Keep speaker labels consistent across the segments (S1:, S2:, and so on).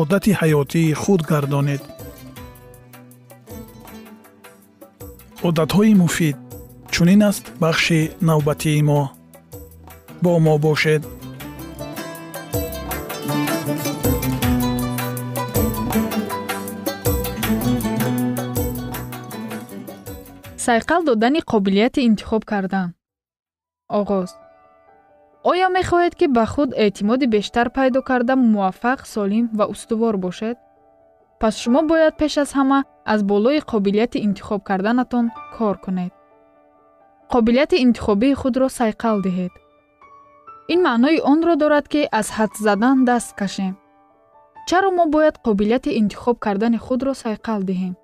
S1: одати ҳаётии худ гардонед. Одатҳои муфид чунин аст бахши навбатии мо. Бо мо бошед.
S2: Сайқал додани қобилияти интихоб кардан оғоз оё мехоҳед ки ба худ эътимоди бештар пайдо карда муваффақ солим ва устувор бошед? Пас шумо бояд пеш аз ҳама аз болои қобилияти интихоб карданатон кор кунед. Қобилияти интихобии худро сайқал диҳед. Ин маънои онро дорад ки аз ҳад задан даст кашем. Чаро мо бояд қобилияти интихоб кардани худро сайқал диҳем?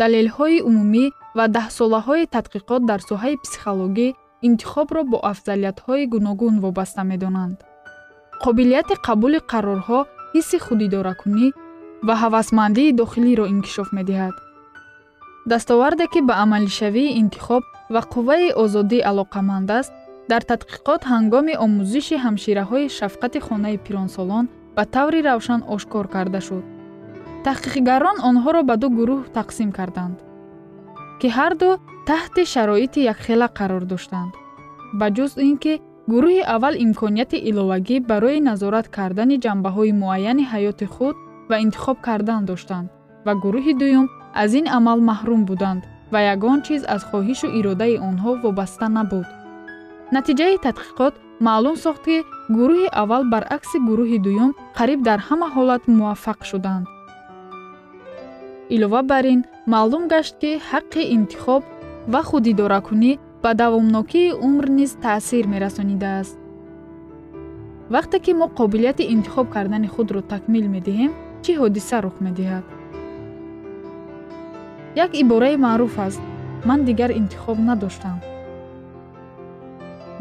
S2: Далелҳои умумӣ ва даҳсолаҳои тадқиқот дар соҳаи психологӣ интихобро бо афзалиятҳои гуногун вобаста медонанд. Қобилияти қабули қарорҳо ҳисси худидоракунӣ ва ҳавасмандии дохилиро инкишоф медиҳад. Дастоварде ки ба амалишавии интихоб ва қувваи озодӣ алоқаманд аст дар тадқиқот ҳангоми омӯзиши ҳамшираҳои шафқати хонаи пиронсолон ба таври равшан ошкор карда шуд. Таҳқиқгарон онҳоро ба ду гурӯҳ тақсим карданд ки ҳарду таҳти шароити якхела қарор доштанд. Ба ҷуз ин ки гурӯҳи аввал имконияти иловагӣ барои назорат кардани ҷанбаҳои муайяни ҳаёти худ ва интихоб кардан доштанд ва гурӯҳи дуюм аз ин амал маҳрум буданд ва ягон чиз аз хоҳишу иродаи онҳо вобаста набуд. Натиҷаи тадқиқот маълум сохт ки гурӯҳи аввал баръакси гурӯҳи дуюм қариб дар ҳама ҳолат муваффақ шуданд илова бар ин маълум гашт ки ҳаққи интихоб ва худидоракунӣ ба давомнокии умр низ таъсир мерасонидааст вақте ки мо қобилияти интихоб кардани худро такмил медиҳем чӣ ҳодиса рух медиҳад? Як ибораи маъруф аст ман дигар интихоб надоштам.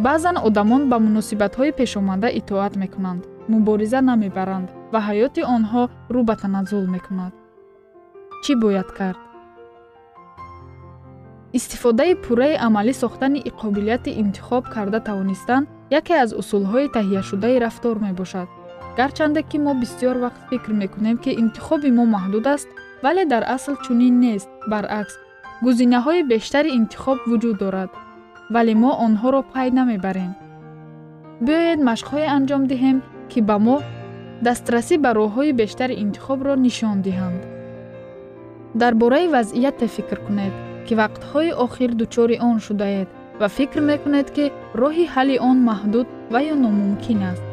S2: Баъзан одамон ба муносибатҳои пешомада итоат мекунанд мубориза намебаранд ва ҳаёти онҳо рӯ ба таназзул мекунад чӣ бояд кард? Истифодаи пурраи амалӣ сохтани қобилияти интихоб карда тавонистан яке аз усулҳои таҳияшудаи рафтор мебошад. Гарчанде ки мо бисёр вақт фикр мекунем ки интихоби мо маҳдуд аст вале дар асл чунин нест. Баръакс гузинаҳои бештари интихоб вуҷуд дорад вале мо онҳоро пай намебарем. Биёед машқҳое анҷом диҳем ки ба мо дастрасӣ ба роҳҳои бештари интихобро нишон диҳанд дар бораи вазъияте фикр кунед ки вақтҳои охир дучори он шудаед ва фикр мекунед ки роҳи ҳалли он маҳдуд ва ё номумкин аст.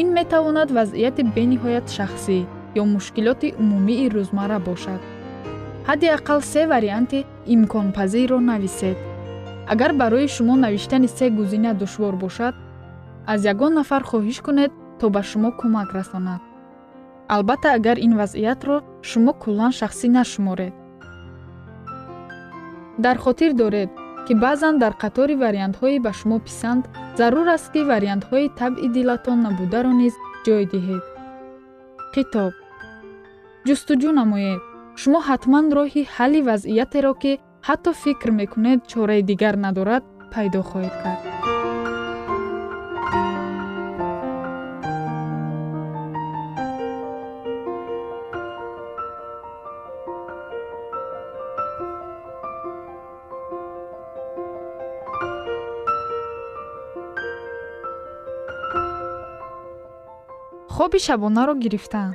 S2: Ин метавонад вазъияти бениҳоят шахсӣ ё мушкилоти умумии рӯзмарра бошад. Ҳадди аққал се варианти имконпазирро нависед. Агар барои шумо навиштани се гузина душвор бошад аз ягон нафар хоҳиш кунед то ба шумо кӯмак расонад албатта агар ин вазъиятро шумо куллан шахсӣ нашуморед дар хотир доред ки баъзан дар қатори вариантҳои ба шумо писанд зарур аст ки вариантҳои табъи дилатон набударо низ ҷой диҳед. Китоб ҷустуҷӯ намоед. Шумо ҳатман роҳи ҳалли вазъиятеро ки ҳатто фикр мекунед чораи дигар надорад пайдо хоҳед кард хоби шабонаро гирифтан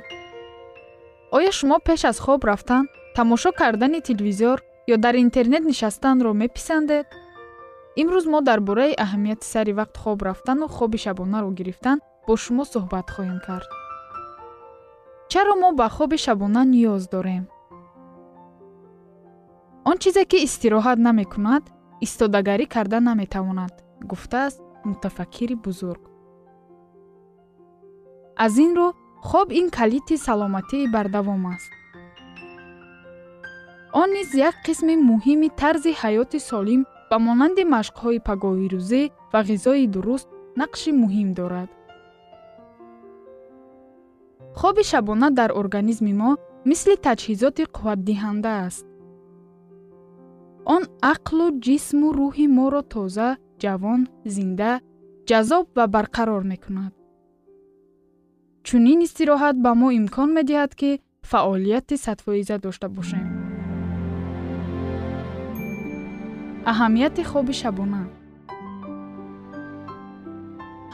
S2: оё шумо пеш аз хоб рафтан тамошо кардани телевизор ё дар интернет нишастанро меписандед? Имрӯз мо дар бораи аҳамияти сари вақт хоб рафтану хоби шабонаро гирифтан бо шумо суҳбат хоҳем кард. Чаро мо ба хоби шабона ниёз дорем? Он чизе ки истироҳат намекунад истодагарӣ карда наметавонад гуфтааст мутафаккири бузург аз ин рӯ хоб ин калити саломатии бардавом аст. Он низ як қисми муҳими тарзи ҳаёти солим ба монанди машқҳои пагоҳирӯзӣ ва ғизои дуруст нақши муҳим дорад. Хоби шабона дар организми мо мисли таҷҳизоти қувватдиҳанда аст. Он ақлу ҷисму рӯҳи моро тоза ҷавон зинда ҷазоб ва барқарор мекунад чунин истироҳат ба мо имкон медиҳад ки фаъолияти садфоиза дошта бошем. Аҳамияти хоби шабона.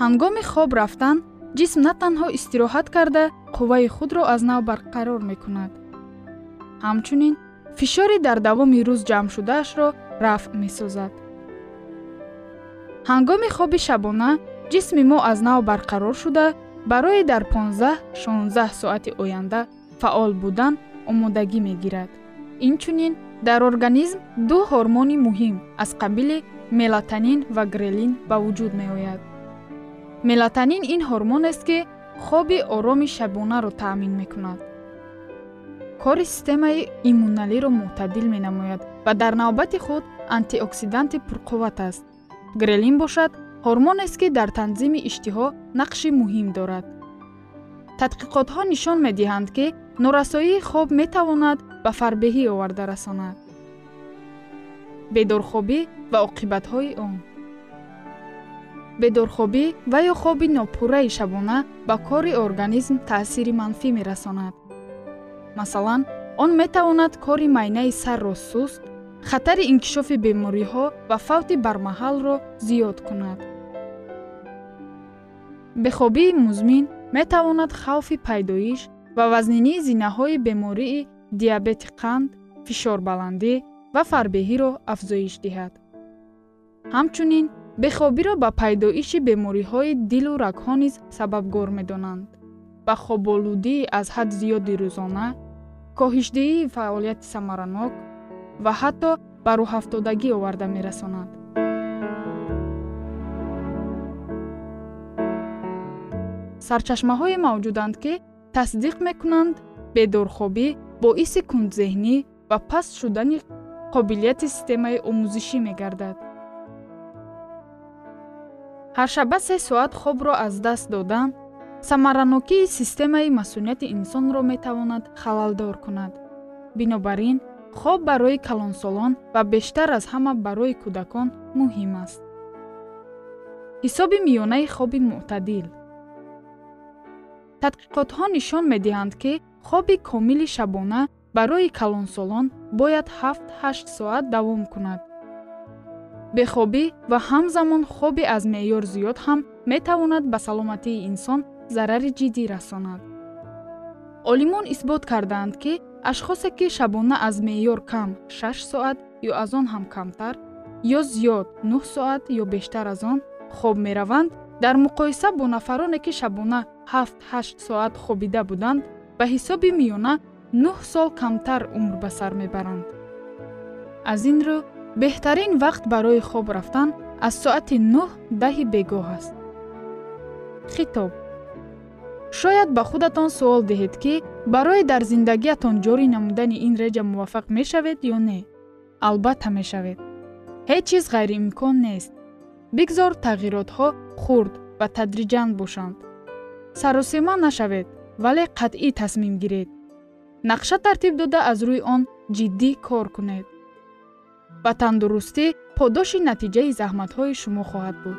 S2: Ҳангоми хоб рафтан ҷисм на танҳо истироҳат карда қувваи худро аз нав барқарор мекунад. Ҳамчунин фишори дар давоми рӯз ҷамъшудаашро рафъ месозад. Ҳангоми хоби шабона ҷисми мо аз нав барқарор шуда барои дар 15-16 соати оянда фаъол будан омодагӣ мегирад. Инчунин дар организм ду ҳормони муҳим аз қабили мелатонин ва грелин ба вуҷуд меояд. Мелатонин ин ҳормонест ки хоби ороми шабонаро таъмин мекунад. Кори системаи иммуналиро мӯътадил менамояд ва дар навбати худ антиоксиданти пурқувват аст. Грелин бошад ҳормонест ки дар танзими иштиҳо нақши муҳим дорад. Тадқиқотҳо нишон медиҳанд ки норасоии хоб метавонад ба фарбеҳӣ оварда расонад. Бедорхобӣ ва оқибатҳои он. Бедорхобӣ ва ё хоби нопурраи шабона ба кори организм таъсири манфӣ мерасонад. Масалан он метавонад кори майнаи сарро суст хатари инкишофи бемориҳо ва фавти бармаҳалро зиёд кунад. Бехобии музмин метавонад хавфи пайдоиш ва вазнинии зинаҳои бемории диабети қанд фишорбаландӣ ва фарбеҳиро афзоиш диҳад. Ҳамчунин бехобиро ба пайдоиши бемориҳои дилу рагҳо низ сабабгор медонанд. Ба хоболудии аз ҳад зиёди рӯзона коҳишдиҳии фаъолияти самаранок ва ҳатто ба рӯҳафтодагӣ оварда мерасонад. Сарчашмаҳое мавҷуданд ки тасдиқ мекунанд бедорхобӣ боиси кундзеҳнӣ ва паст шудани қобилияти системаи омӯзишӣ мегардад. Ҳаршаба се соат хобро аз даст додан самаранокии системаи масъулияти инсонро метавонад халалдор кунад. Бинобар ин хоб барои калонсолон ва бештар аз ҳама барои кӯдакон муҳим аст. Ҳисоби миёнаи хоби мӯътадил тадқиқотҳо нишон медиҳанд ки хоби комили шабона барои калонсолон бояд 7-8 соат давом кунад. Бехобӣ ва ҳамзамон хоби аз меъёр зиёд ҳам метавонад ба саломатии инсон зарари ҷиддӣ расонад. Олимон исбот кардаанд ки ашхосе ки шабона аз меъёр кам 6 соат ё аз он ҳам камтар ё зиёд 9 соат ё бештар аз он хоб мераванд дар муқоиса бо нафароне ки шабона 7-8 соат хобида буданд ба ҳисоби миёна 9 сол камтар умр ба сар мебаранд. Аз ин рӯ беҳтарин вақт барои хоб рафтан аз соати 9 даҳи бегоҳ аст. Хитоб. Шояд ба худатон суол диҳед ки барои дар зиндагиятон ҷорӣ намудани ин реҷа муваффақ мешавед ё не? Албатта мешавед. Ҳеҷ чиз ғайриимкон нест. Бигзор тағйиротҳо хурд ва тадриҷан бошанд. Саросема нашавед вале қатъӣ тасмим гиред. Нақша тартиб дода аз рӯи он ҷиддӣ кор кунед. Ва тандурустӣ подоши натиҷаи заҳматҳои шумо хоҳад буд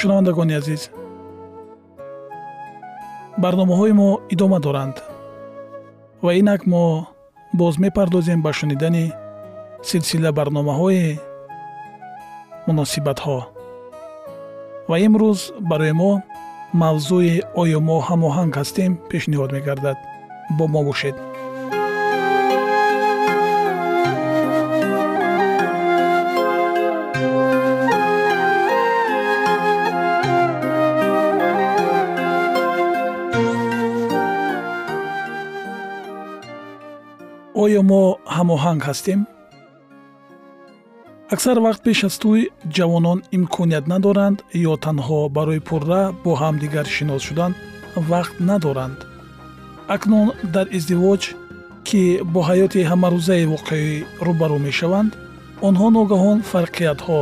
S1: шунавандагони азиз. Барномаҳои мо идома доранд ва инак мо боз мепардозем ба шунидани силсила барномаҳои муносибатҳо. Ва имрӯз барои мо мавзӯи оё мо ҳамоҳанг ҳастем пешниҳод мегардад. Бо мо бошед оё мо ҳамоҳанг ҳастем? Аксар вақт пеш аз тӯй ҷавонон имконият надоранд ё танҳо барои пурра бо ҳамдигар шинос шудан вақт надоранд. Акнун дар издивоҷ ки бо ҳаёти ҳамарӯзаи воқеӣ рӯбарӯ мешаванд онҳо ногаҳон фарқиятҳо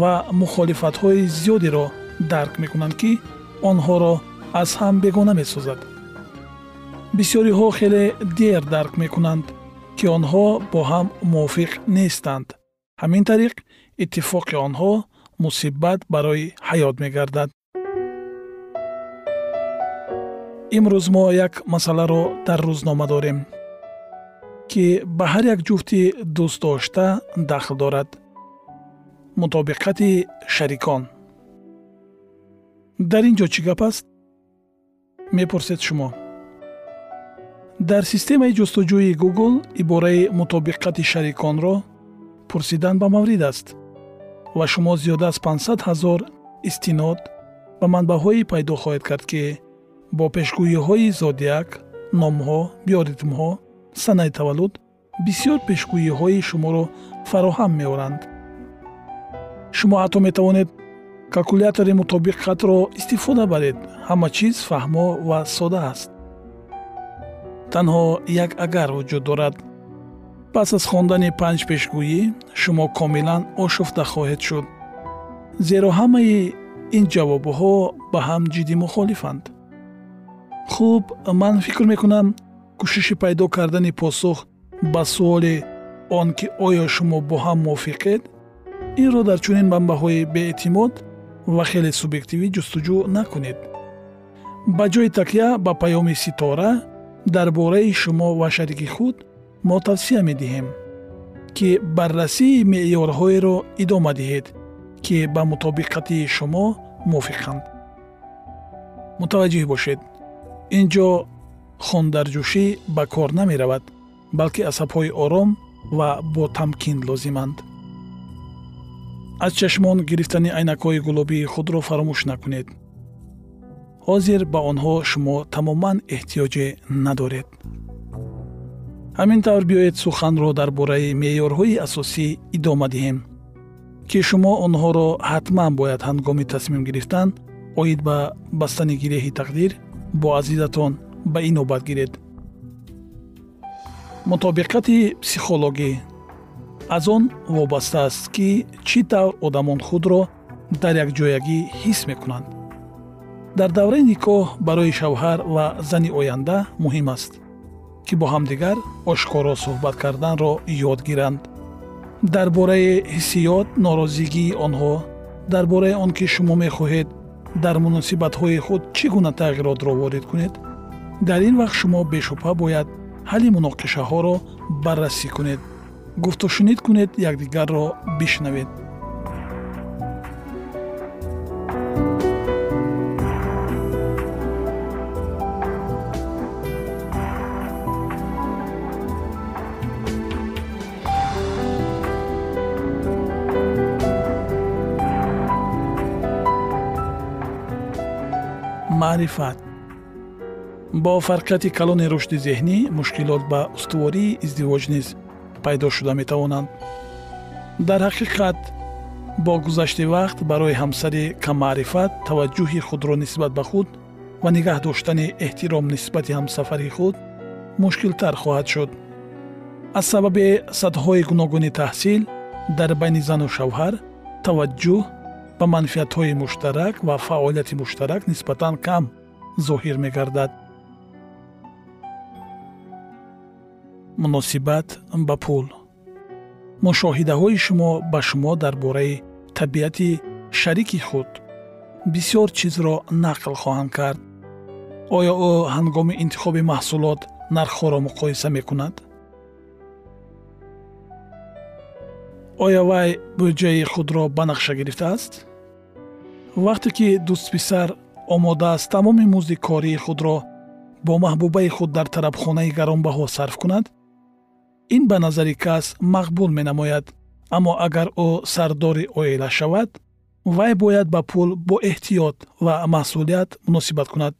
S1: ва мухолифатҳои зиёдеро дарк мекунанд ки онҳоро аз ҳам бегона месозад. Бисёриҳо хеле дер дарк мекунанд ки онҳо бо ҳам мувофиқ нестанд. Ҳамин тариқ иттифоқи онҳо мусибат барои ҳаёт мегардад. Имрӯз мо як масъаларо дар рӯзнома дорем ки ба ҳар як ҷуфти дӯстдошта дахл дорад. Мутобиқати шарикон. Дар ин ҷо чӣ гап аст? Мепурсед шумо дар системаи ҷустуҷӯи google ибораи мутобиқати шариконро пурсидан ба маврид аст. Ва шумо зиёда аз 500 ҳазор истинод ба манбаъҳое пайдо хоҳед кард ки бо пешгӯиҳои зодиак номҳо биоритмҳо санаи таваллуд бисёр пешгӯиҳои шуморо фароҳам меоранд. Шумо ҳатто метавонед калкулятори мутобиқатро истифода баред. Ҳама чиз фаҳмо ва сода аст танҳо як агар вуҷуд дорад. Пас аз хондани панҷ пешгӯӣ шумо комилан ошуфта хоҳед шуд. Зеро ҳамаи ин ҷавобҳо ба ҳам ҷиддӣ мухолифанд. Хуб ман фикр мекунам кӯшиши пайдо кардани посух ба суоли он ки оё шумо бо ҳам мувофиқед инро дар чунин манбаъҳои беэътимод ва хеле субъективӣ ҷустуҷӯ накунед. Ба ҷои такя ба паёми ситора дар бораи шумо ва шарики худ мо тавсия медиҳем ки баррасии меъёрҳоеро идома диҳед ки ба мутобиқати шумо мувофиқанд. Мутаваҷҷӯҳ бошед. Ин ҷо хондарҷӯшӣ ба кор намеравад балки асабҳои ором ва бо тамкин лозиманд. Аз чашмон гирифтани айнакҳои гулобии худро фаромӯш накунед ҳозир ба онҳо шумо тамоман эҳтиёҷе надоред. Ҳамин тавр биёед суханро дар бораи меъёрҳои асосӣ идома диҳем ки шумо онҳоро ҳатман бояд ҳангоми тасмим гирифтан оид ба бастани гиреҳи тақдир бо азизатон ба инобат гиред. Мутобиқати психологӣ. Аз он вобаста аст ки чӣ тавр одамон худро дар якҷоягӣ ҳис мекунанд дар давраи никоҳ барои шавҳар ва зани оянда муҳим аст ки бо ҳамдигар ошкоро суҳбат карданро ёд гиранд. Дар бораи ҳиссиёт норозигии онҳо дар бораи он ки шумо мехоҳед дар муносибатҳои худ чӣ гуна тағйиротро ворид кунед дар ин вақт шумо бешубҳа бояд ҳалли муноқишаҳоро баррасӣ кунед. Гуфтушунид кунед якдигарро бишнавед маърифат. Бо фарқияти калони рушди зеҳнӣ мушкилот ба устувории издивоҷ низ пайдо шуда метавонанд. Дар ҳақиқат бо гузашти вақт барои ҳамсари каммаърифат таваҷҷӯҳи худро нисбат ба худ ва нигаҳ доштани эҳтиром нисбати ҳамсафари худ мушкилтар хоҳад шуд. Аз сабаби сатҳҳои гуногуни таҳсил дар байни зану шавҳар таваҷҷӯҳ ба манфиатҳои муштарак ва фаъолияти муштарак нисбатан кам зоҳир мегардад. Муносибат ба пул. Мушоҳидаҳои шумо ба шумо дар бораи табиати шарики худ. Бисёр чизро нақл хоҳанд кард. Оё ӯ ҳангоми интихоби маҳсулот нархҳоро муқоиса мекунад? Оя вай бӯҷаи худро ба нақша гирифтааст вақте ки дӯстписар омода аст тамоми музди кории худро бо маҳбубаи худ дар тарабхонаи гаронбаҳо сарф кунад ин ба назари кас мақбул менамояд. Аммо агар ӯ сардори оила шавад вай бояд ба пул бо эҳтиёт ва масъулият муносибат кунад.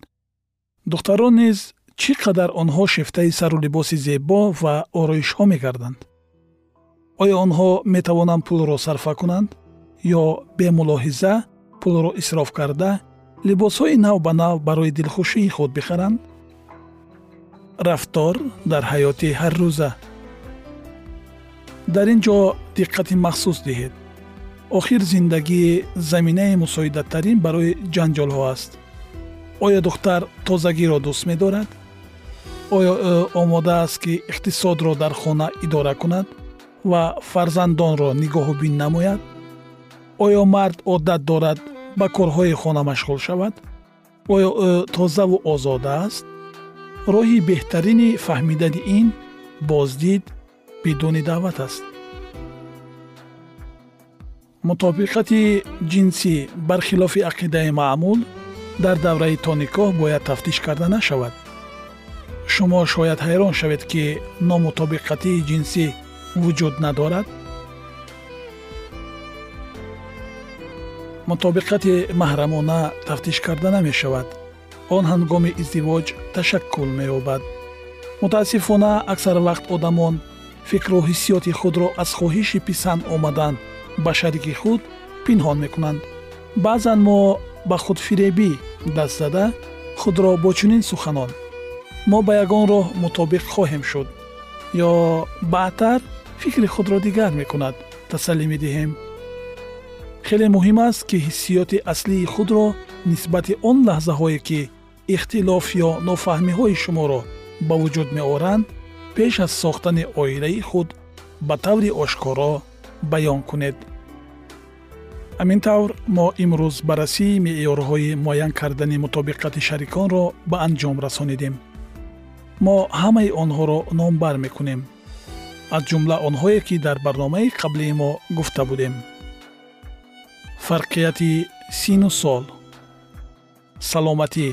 S1: Духтарон низ чӣ қадар онҳо шифтаи сару либоси зебо ва ороишҳо мегарданд? Оё онҳо метавонанд пулро сарфа кунанд ё бемулоҳиза пулро исроф карда либосҳои нав ба нав барои дилхушии худ бихаранд? Рафтор дар ҳаёти ҳаррӯза дар ин ҷо диққати махсус диҳед. Охир зиндагии заминаи мусоидаттарин барои ҷанҷолҳо аст. Оё духтар тозагиро дӯст медорад? Оё ӯ омода аст ки иқтисодро дар хона идора кунад ва фарзандонро нигоҳубин намояд? Оё мард одат дорад ба корҳои хона машғул шавад оё ӯ тозаву озода аст роҳи беҳтарини фаҳмидани ин боздид бидуни даъват аст мутобиқати ҷинсӣ бархилофи ақидаи маъмул дар давраи тоникоҳ бояд тафтиш карда нашавад шумо шояд ҳайрон шавед ки номутобиқатии ҷинсӣ вуҷуд надорад мутобиқати маҳрамона тафтиш карда намешавад. Он ҳангоми издивоҷ ташаккул меёбад. Мутаассифона аксар вақт одамон фикру ҳиссиёти худро аз хоҳиши писанд омадан ба шарики худ пинҳон мекунанд. Баъзан мо ба худфиребӣ даст зада худро бо чунин суханон. Мо ба ягон роҳ мутобиқ хоҳем шуд ё баъдтар фикри худро дигар мекунад тасаллӣ медиҳем хеле муҳим аст ки ҳиссиёти аслии худро нисбати он лаҳзаҳое ки ихтилоф ё нофаҳмиҳои шуморо ба вуҷуд меоранд пеш аз сохтани оилаи худ ба таври ошкоро баён кунед. Ҳамин тавр. Мо имрӯз баррасии меъёрҳои муайян кардани мутобиқати шариконро ба анҷом расонидем. Мо ҳамаи онҳоро номбар мекунем. Аз ҷумла онҳое ки дар барномаи қаблии мо гуфта будем фарқияти сину сол саломатӣ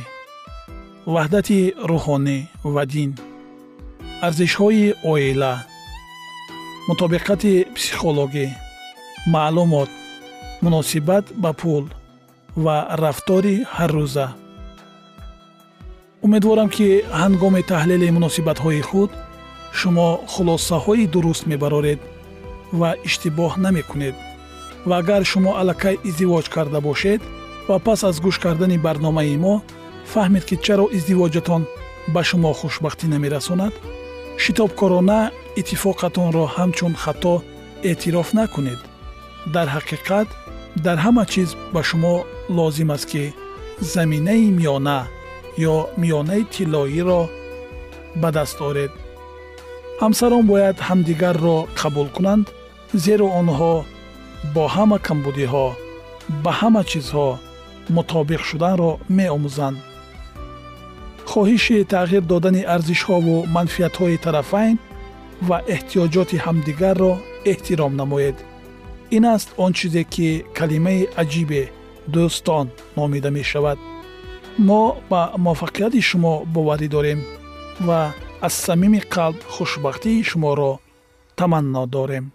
S1: ваҳдати рӯҳонӣ ва дин арзишҳои оила мутобиқати психологӣ маълумот муносибат ба пул ва рафтори ҳаррӯза умедворам ки ҳангоми таҳлили муносибатҳои худ шумо хулосаҳои дуруст мебароред ва иштибоҳ намекунед ва агар шумо аллакай издивоҷ карда бошед ва пас аз гӯш кардани барномаи мо фаҳмед ки чаро издивоҷатон ба шумо хушбахтӣ намерасонад шитобкорона иттифоқатонро ҳамчун хато эътироф накунед. Дар ҳақиқат дар ҳама чиз ба шумо лозим аст ки заминаи миёна ё миёнаи тиллоиро ба даст оред. Ҳамсарон бояд ҳамдигарро қабул кунанд зеро онҳо бо ҳама камбудиҳо ба ҳама чизҳо мутобиқ шуданро меомӯзанд. Хоҳиши тағйир додани арзишҳову манфиатҳои тарафайн ва эҳтиёҷоти ҳамдигарро эҳтиром намоед. Ин аст он чизе ки калимаи аҷибе дӯстон номида мешавад. Мо ба муваффақияти шумо боварӣ дорем ва аз самими қалб хушбахтии шуморо таманно дорем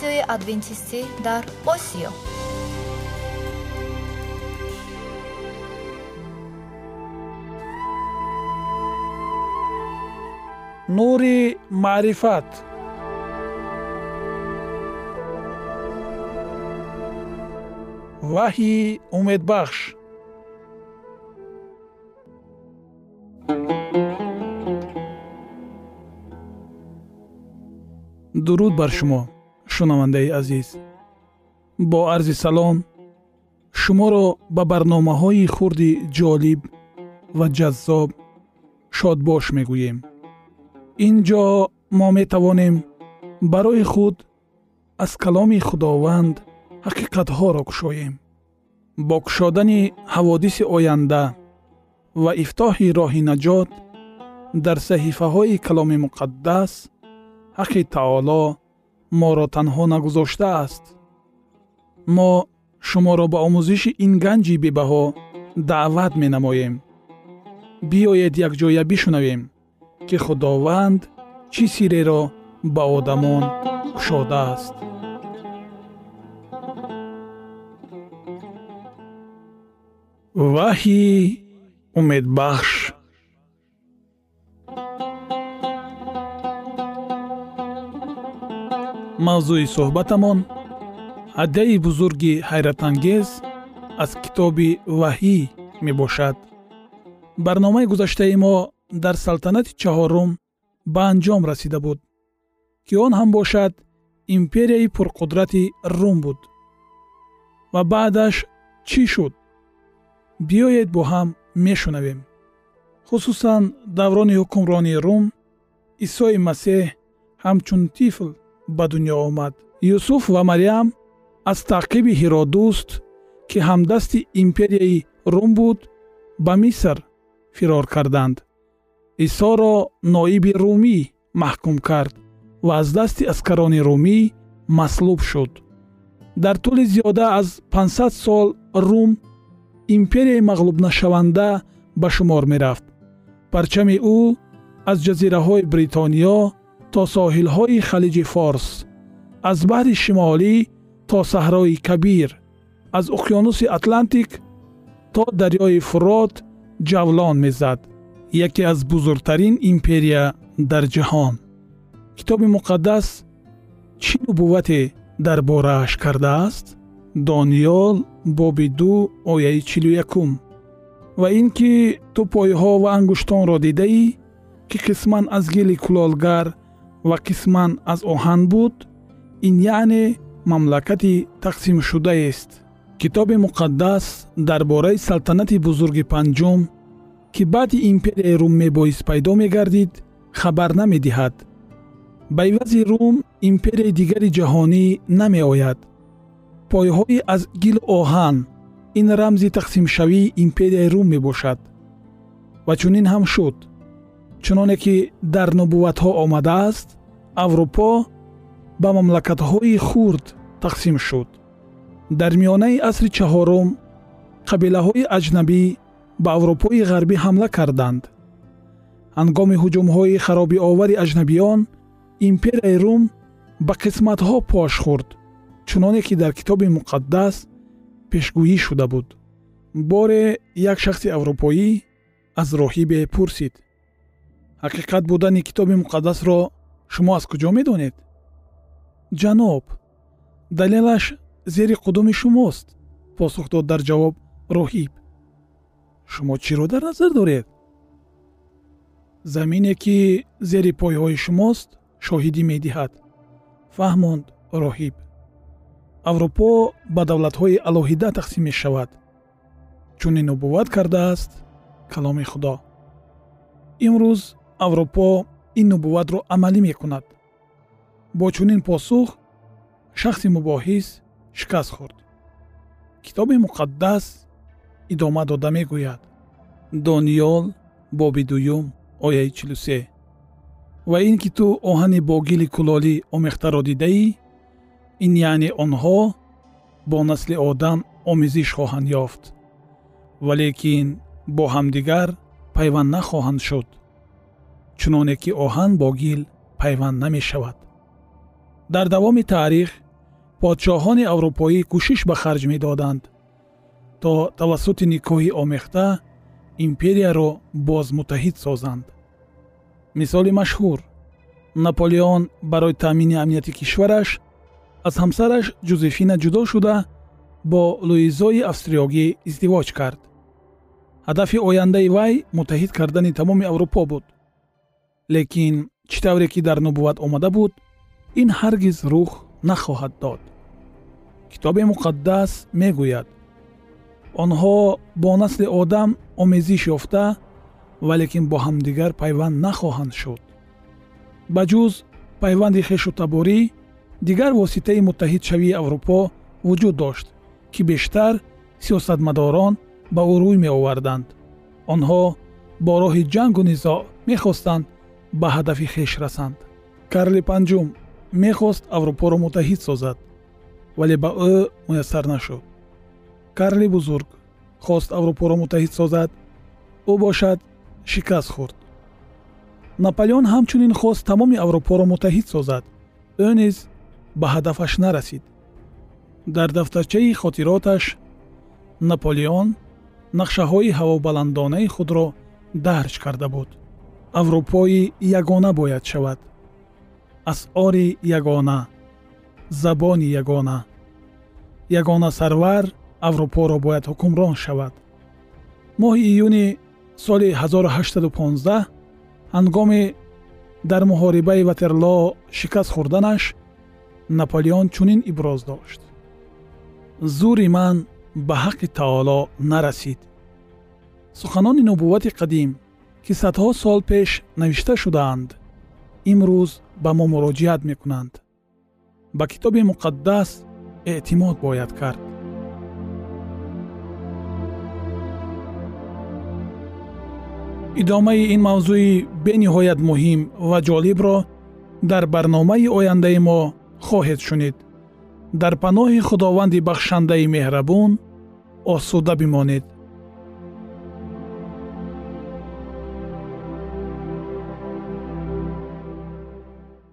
S3: радиои адвентистӣ дар осиё.
S1: Нури маърифат. Ваҳйи умедбахш. Дуруд бар шумо шунавандаи азиз. Бо арзи салом шуморо ба барномаҳои хурди ҷолиб ва ҷаззоб шодбош мегӯем. Ин ҷо мо метавонем барои худ аз каломи худованд ҳақиқатҳоро кушоем. Бо кушодани ҳаводиси оянда ва ифтоҳи роҳи наҷот дар саҳифаҳои каломи муқаддас ҳаққи таоло моро танҳо нагузоштааст. Мо шуморо ба омӯзиши ин ганҷи бебаҳо даъват менамоем. Биёед якҷоя бишунавем ки худованд чӣ сирреро ба одамон кушодааст. Ваҳйи умедбахш мавзӯи суҳбатамон ҳадияи бузурги ҳайратангез аз китоби ваҳӣ мебошад. Барномаи гузаштаи мо дар салтанати чаҳорум ба анҷом расида буд ки он ҳам бошад империяи пурқудрати рум буд. Ва баъдаш чӣ шуд? Биёед бо ҳам мешунавем. Хусусан даврони ҳукмронии рум исои масеҳ ҳамчун тифл ба дунё омад. Юсуф ва марьям аз таъқиби ҳиродуст ки ҳамдасти империяи рум буд ба миср фирор карданд. Исоро ноиби румӣ маҳкум кард ва аз дасти аскарони румӣ маслуб шуд. Дар тӯли зиёда аз 500 сол рум империяи мағлубнашаванда ба шумор мерафт. Парчами ӯ аз ҷазираҳои бритониё то соҳилҳои халиҷи форс аз баҳри шимолӣ то саҳрои кабир аз уқёнуси атлантик то дарёи фурот ҷавлон мезад яке аз бузургтарин империя дар ҷаҳон. Китоби муқаддас чӣ нубуввате дар борааш кардааст? Дониёл боби ду ояи чилу якум. Ва ин ки ту пойҳо ва ангуштонро дидаӣ ки қисман аз гили кулолгар ва қисман аз оҳан буд ин яъне мамлакати тақсимшудаест китоби муқаддас дар бораи салтанати бузурги панҷум ки баъди империяи рум мебоис пайдо мегардид хабар намедиҳад. Ба ивази рум империяи дигари ҷаҳонӣ намеояд. Пойҳои аз гилу оҳан ин рамзи тақсимшавии империяи рум мебошад. Ва чунин ҳам шуд чуноне ки дар нубувватҳо омадааст аврупо ба мамлакатҳои хурд тақсим шуд. Дар миёнаи асри чаҳорум қабилаҳои аҷнабӣ ба аврупои ғарбӣ ҳамла карданд. Ҳангоми ҳуҷумҳои харобиовари аҷнабиён империяи рум ба қисматҳо пош хӯрд чуноне ки дар китоби муқаддас пешгӯӣ шуда буд. Боре як шахси аврупоӣ аз роҳибе пурсид ҳақиқат будани китоби муқаддасро шумо аз куҷо медонед? Ҷаноб далелаш зери қудуми шумост? Посух дод дар ҷавоб роҳиб. Шумо чиро дар назар доред? Замине ки зери пойҳои шумост шоҳидӣ медиҳад фаҳмонд роҳиб. Аврупо ба давлатҳои алоҳида тақсим мешавад. Чунин нубувват кардааст каломи худо. Имрӯз аврупо ин нубувватро амалӣ мекунад. Бо чунин посух шахси мубоҳис шикаст хӯрд. Китоби муқаддас идома дода мегӯяд. Дониёл боби дуюм ояи чилусе ва ин ки ту оҳани бо гили кулолӣ омехтаро дидаӣ ин яъне онҳо бо насли одам омезиш хоҳанд ёфт. Валекин бо ҳамдигар пайванд нахоҳанд шуд чуноне ки оҳан бо гил пайванд намешавад. Дар давоми таърих подшоҳони аврупоӣ кӯшиш ба харҷ медоданд то тавассути никоҳи омехта империяро боз муттаҳид созанд. Мисоли машҳур наполеон барои таъмини амнияти кишвараш аз ҳамсараш ҷузефина ҷудо шуда бо луизои австриёгӣ издивоҷ кард. Ҳадафи ояндаи вай муттаҳид кардани тамоми аврупо буд лекин чӣ тавре ки дар нубувват омада буд ин ҳаргиз рух нахоҳад дод. Китоби муқаддас мегӯяд онҳо бо насли одам омезиш ёфта валекин бо ҳамдигар пайванд нахоҳанд шуд. Ба ҷуз пайванди хешутаборӣ дигар воситаи муттаҳидшавии аврупо вуҷуд дошт ки бештар сиёсатмадорон ба ӯ рӯй меоварданд. Онҳо бо роҳи ҷангу низоъ мехостанд ба ҳадафи хеш расанд. Карли панҷум мехост аврупоро муттаҳид созад вале ба ӯ муяссар нашуд. Карли бузург хост аврупоро муттаҳид созад ӯ бошад шикаст хӯрд. Наполеон ҳамчунин хост тамоми аврупоро муттаҳид созад. Ӯ низ ба ҳадафаш нарасид. Дар дафтарчаи хотироташ наполеон нақшаҳои ҳавобаландонаи худро дарҷ карда буд аврупои ягона бояд шавад. Асъори ягона забони ягона. Ягона сарвар аврупоро бояд ҳукмрон шавад. Моҳи июни соли 1815 ҳангоми дар муҳорибаи ватерло шикаст хӯрданаш наполеон чунин иброз дошт. Зури ман ба ҳаққи таоло нарасид. Суханони нубуввати қадим ки садҳо сол пеш навишта шудаанд имрӯз ба мо муроҷиат мекунанд. Ба китоби муқаддас эътимод бояд кард. Идомаи ин мавзӯи бениҳоят муҳим ва ҷолибро дар барномаи ояндаи мо хоҳед шунид. Дар паноҳи худованди бахшандаи меҳрабон осуда бимонед